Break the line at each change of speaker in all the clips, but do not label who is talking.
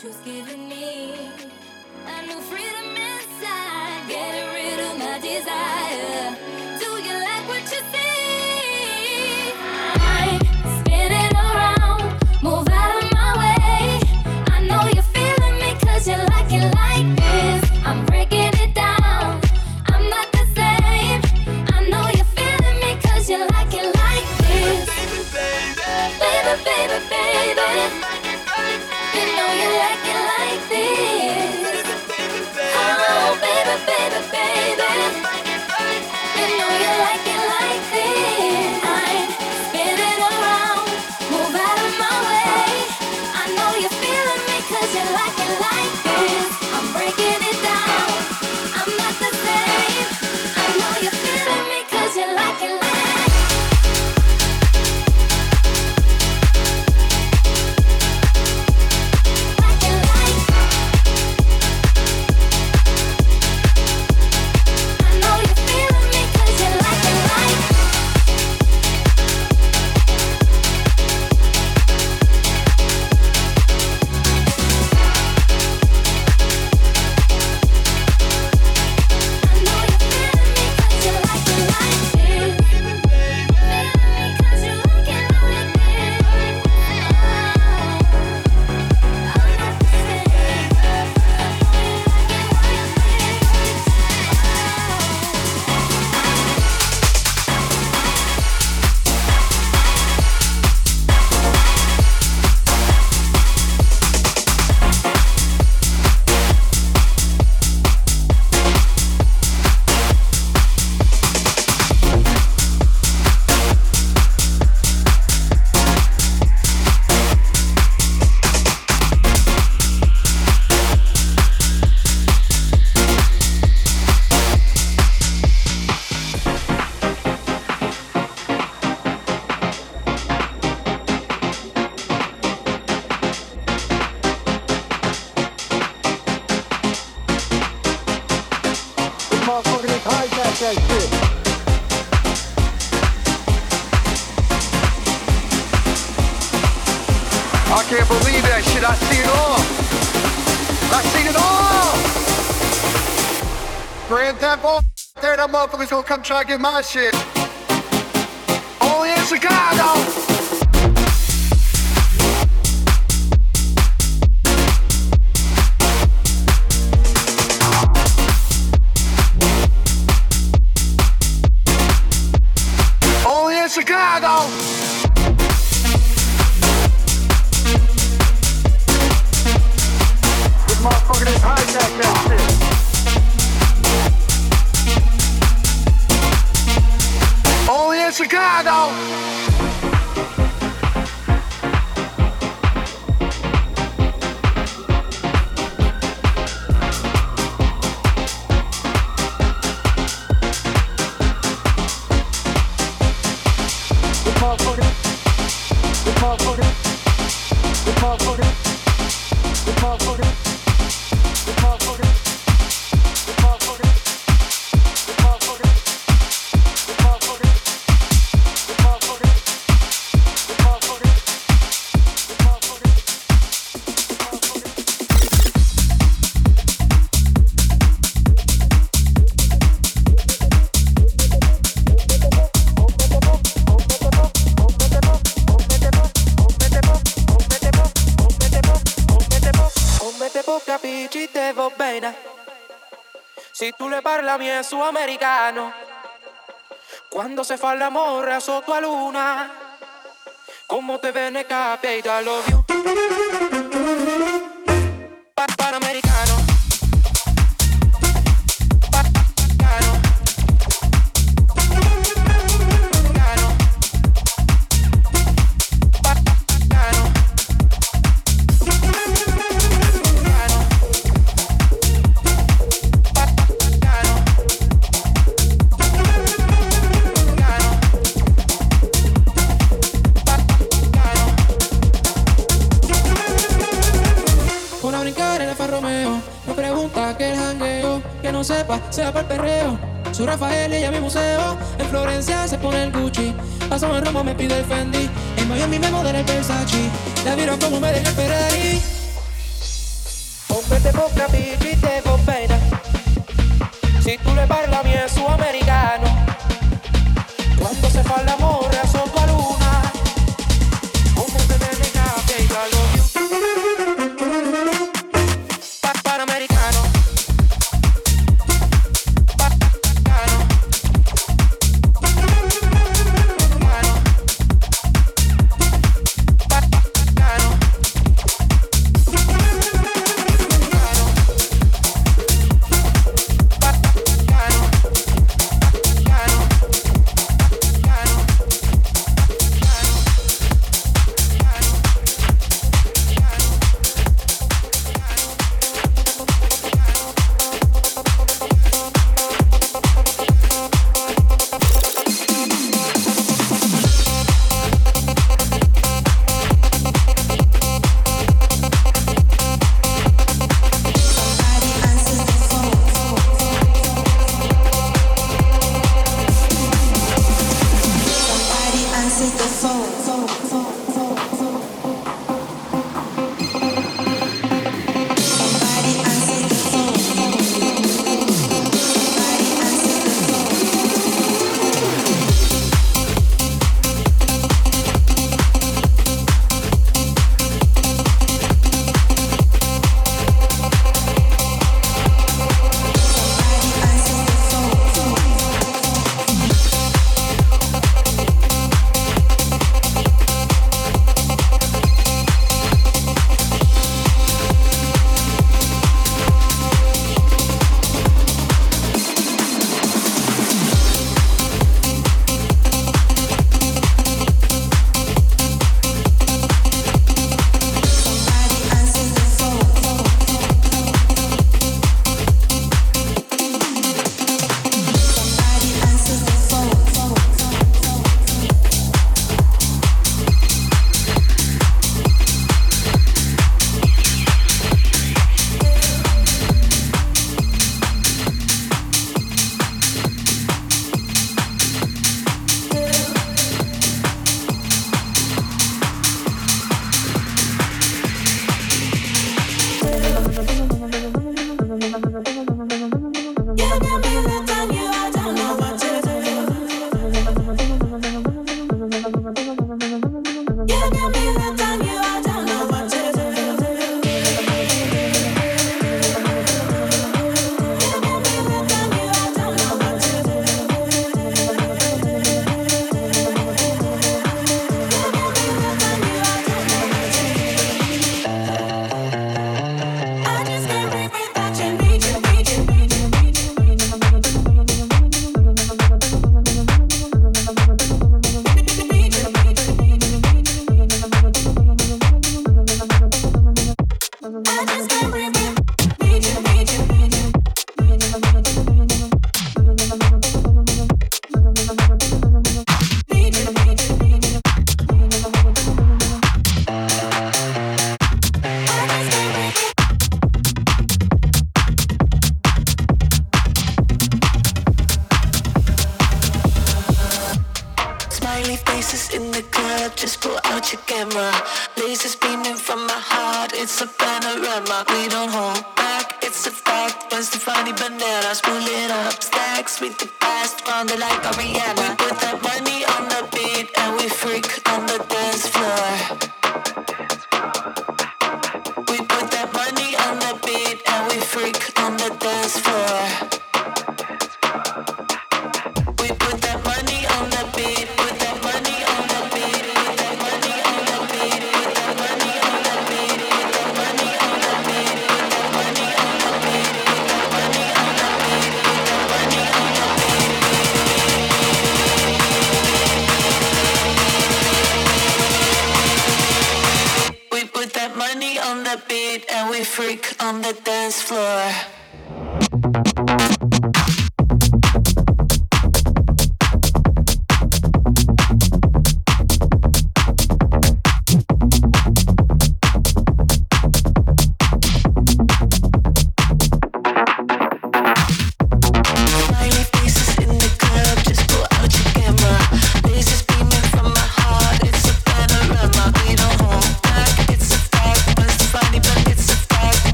come try to get my shit.
americano. Cuando se fa la morra sotto a luna, como te ven e capita,
lo vio. Ya vieron cómo me
dejé esperar y Hombre te ponga pichita con pena. Si tú le parlas bien suave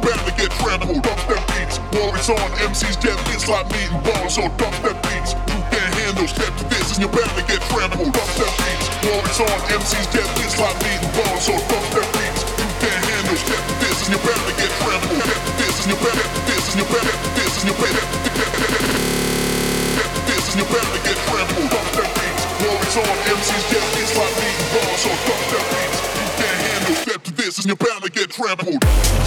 bound to get trampled. That beats. War is on. MCs get beats like meat and ball, so dump that beats. You can't handle step to this, and bound to get trampled. That beats. War is on. MCs get beats like meat and ball, so dump that beats. You can't handle step to this, and bound to get trampled. Step to this, and you're bound to this, and you're to this, and bound to this, and you're get trampled. That beats. War is on. MCs get beats like meat and ball, so dump that beats. You can't handle step to this, and bound to get trampled.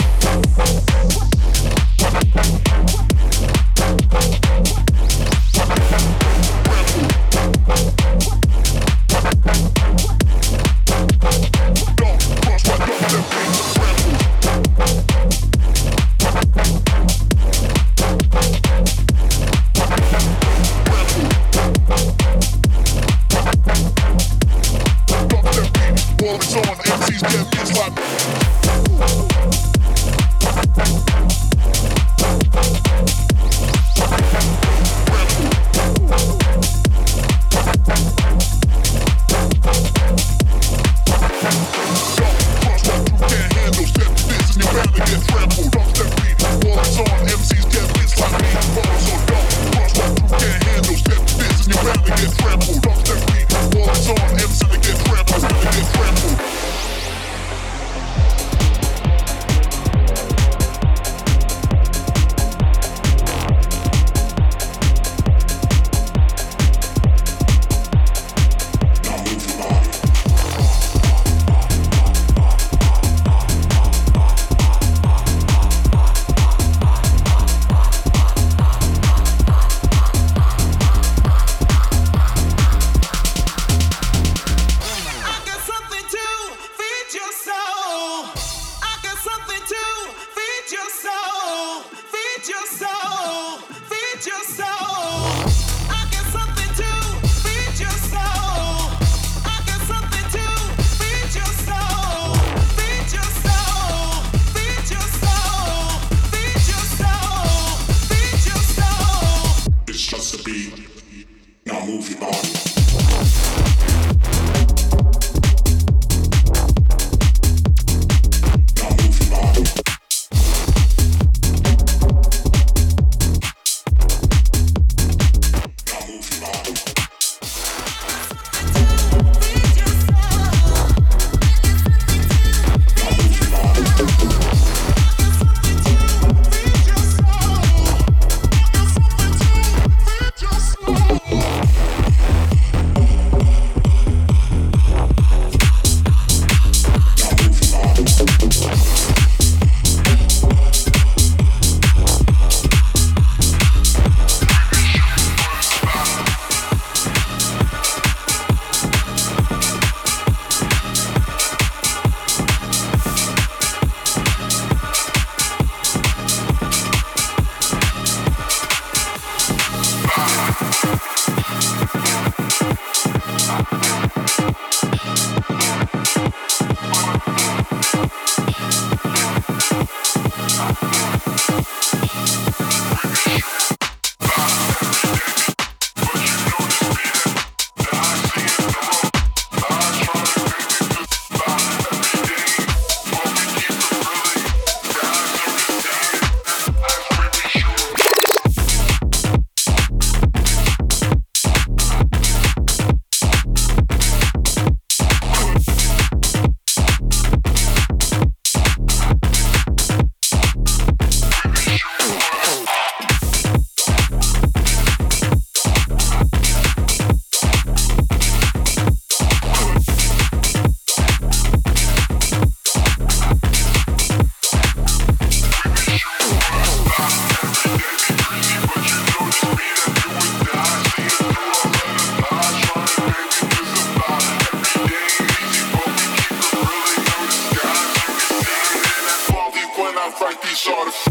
shorts.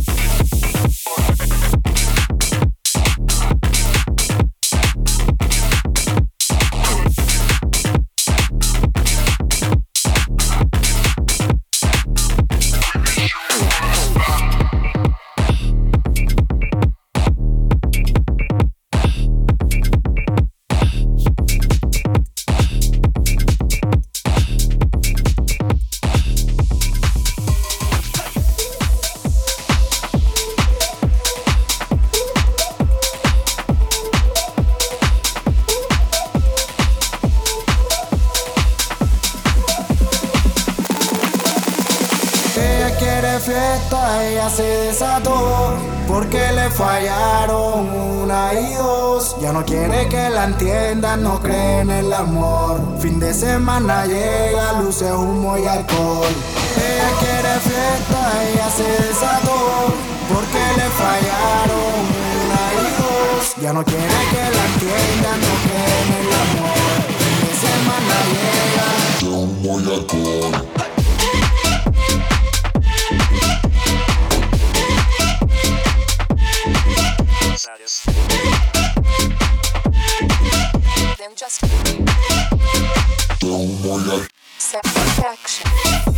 action.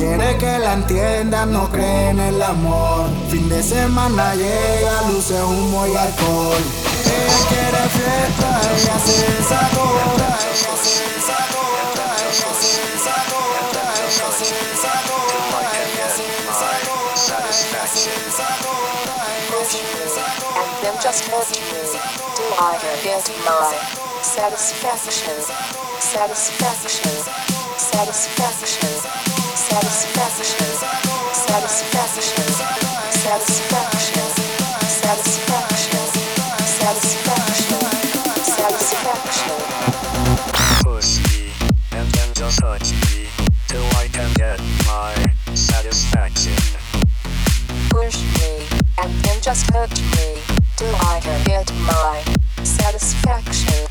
quiere que la entienda, no cree en el amor. Fin de semana llega, luce humo y alcohol. Ella quiere fiesta, ella se desató, ella se desató, ella se desató, ella se
Do either get my satisfaction, satisfaction, satisfaction
just
hurt me till I can get my satisfaction.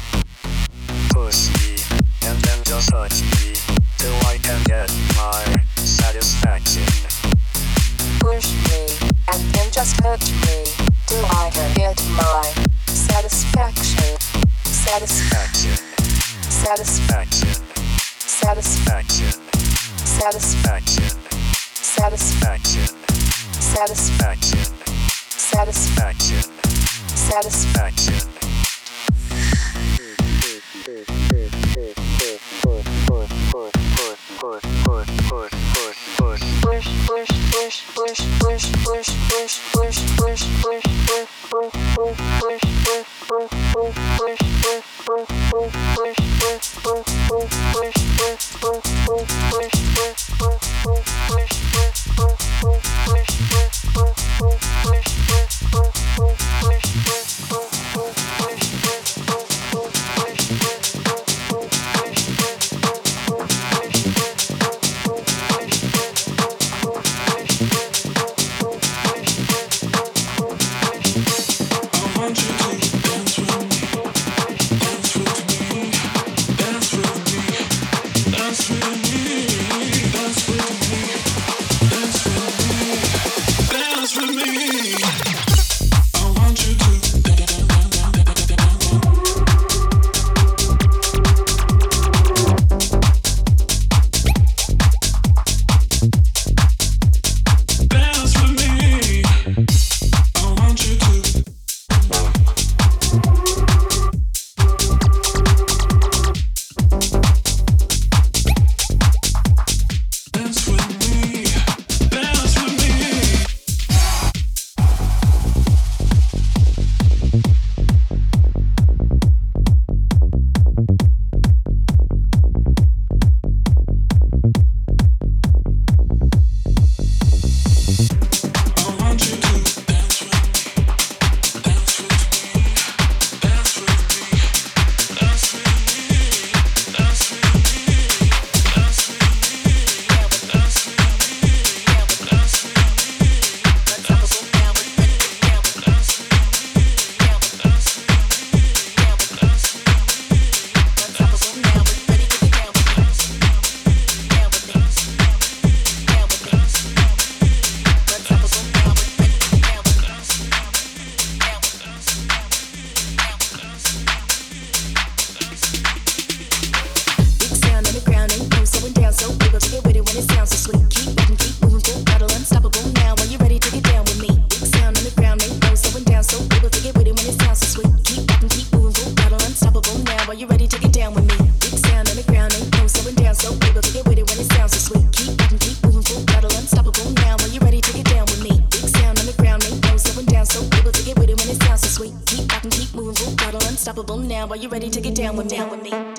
Ready to get down
with me?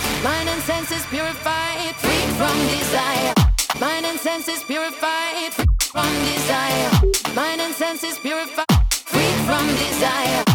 Mind and senses purified, free from desire. Mind and senses purified free from desire. Mind and senses purified, free from desire.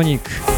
Konik.